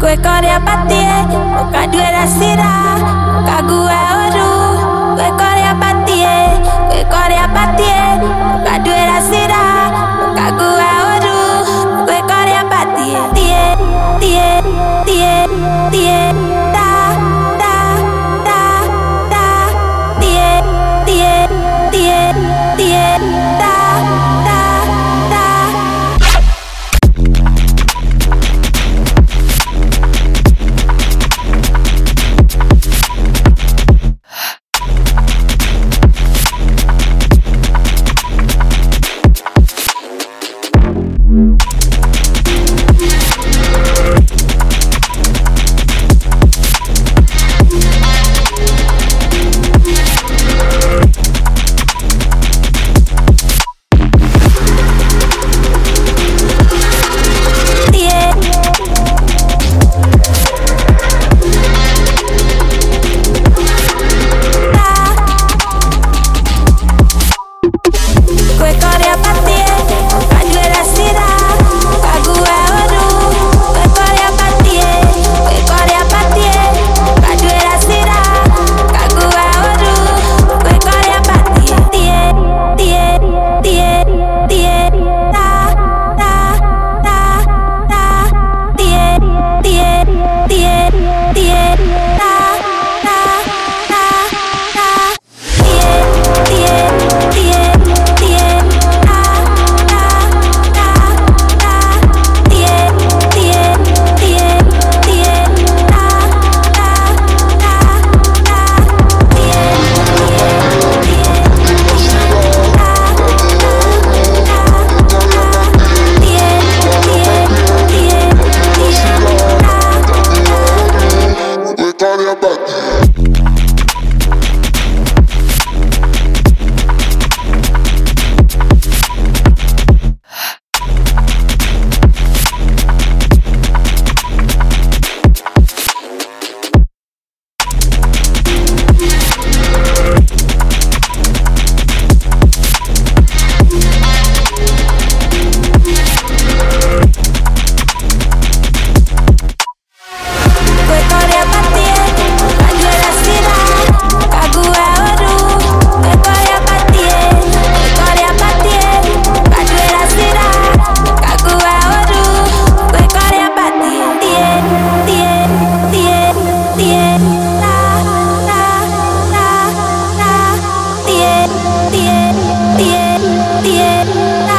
kwekore apatie ukaduera sira ukague oru. Kwekore apatie kwekore apatie ukaduera sira ukague oru. Kwekore apatie tie tie tie Cueco de. bien, bien, bien.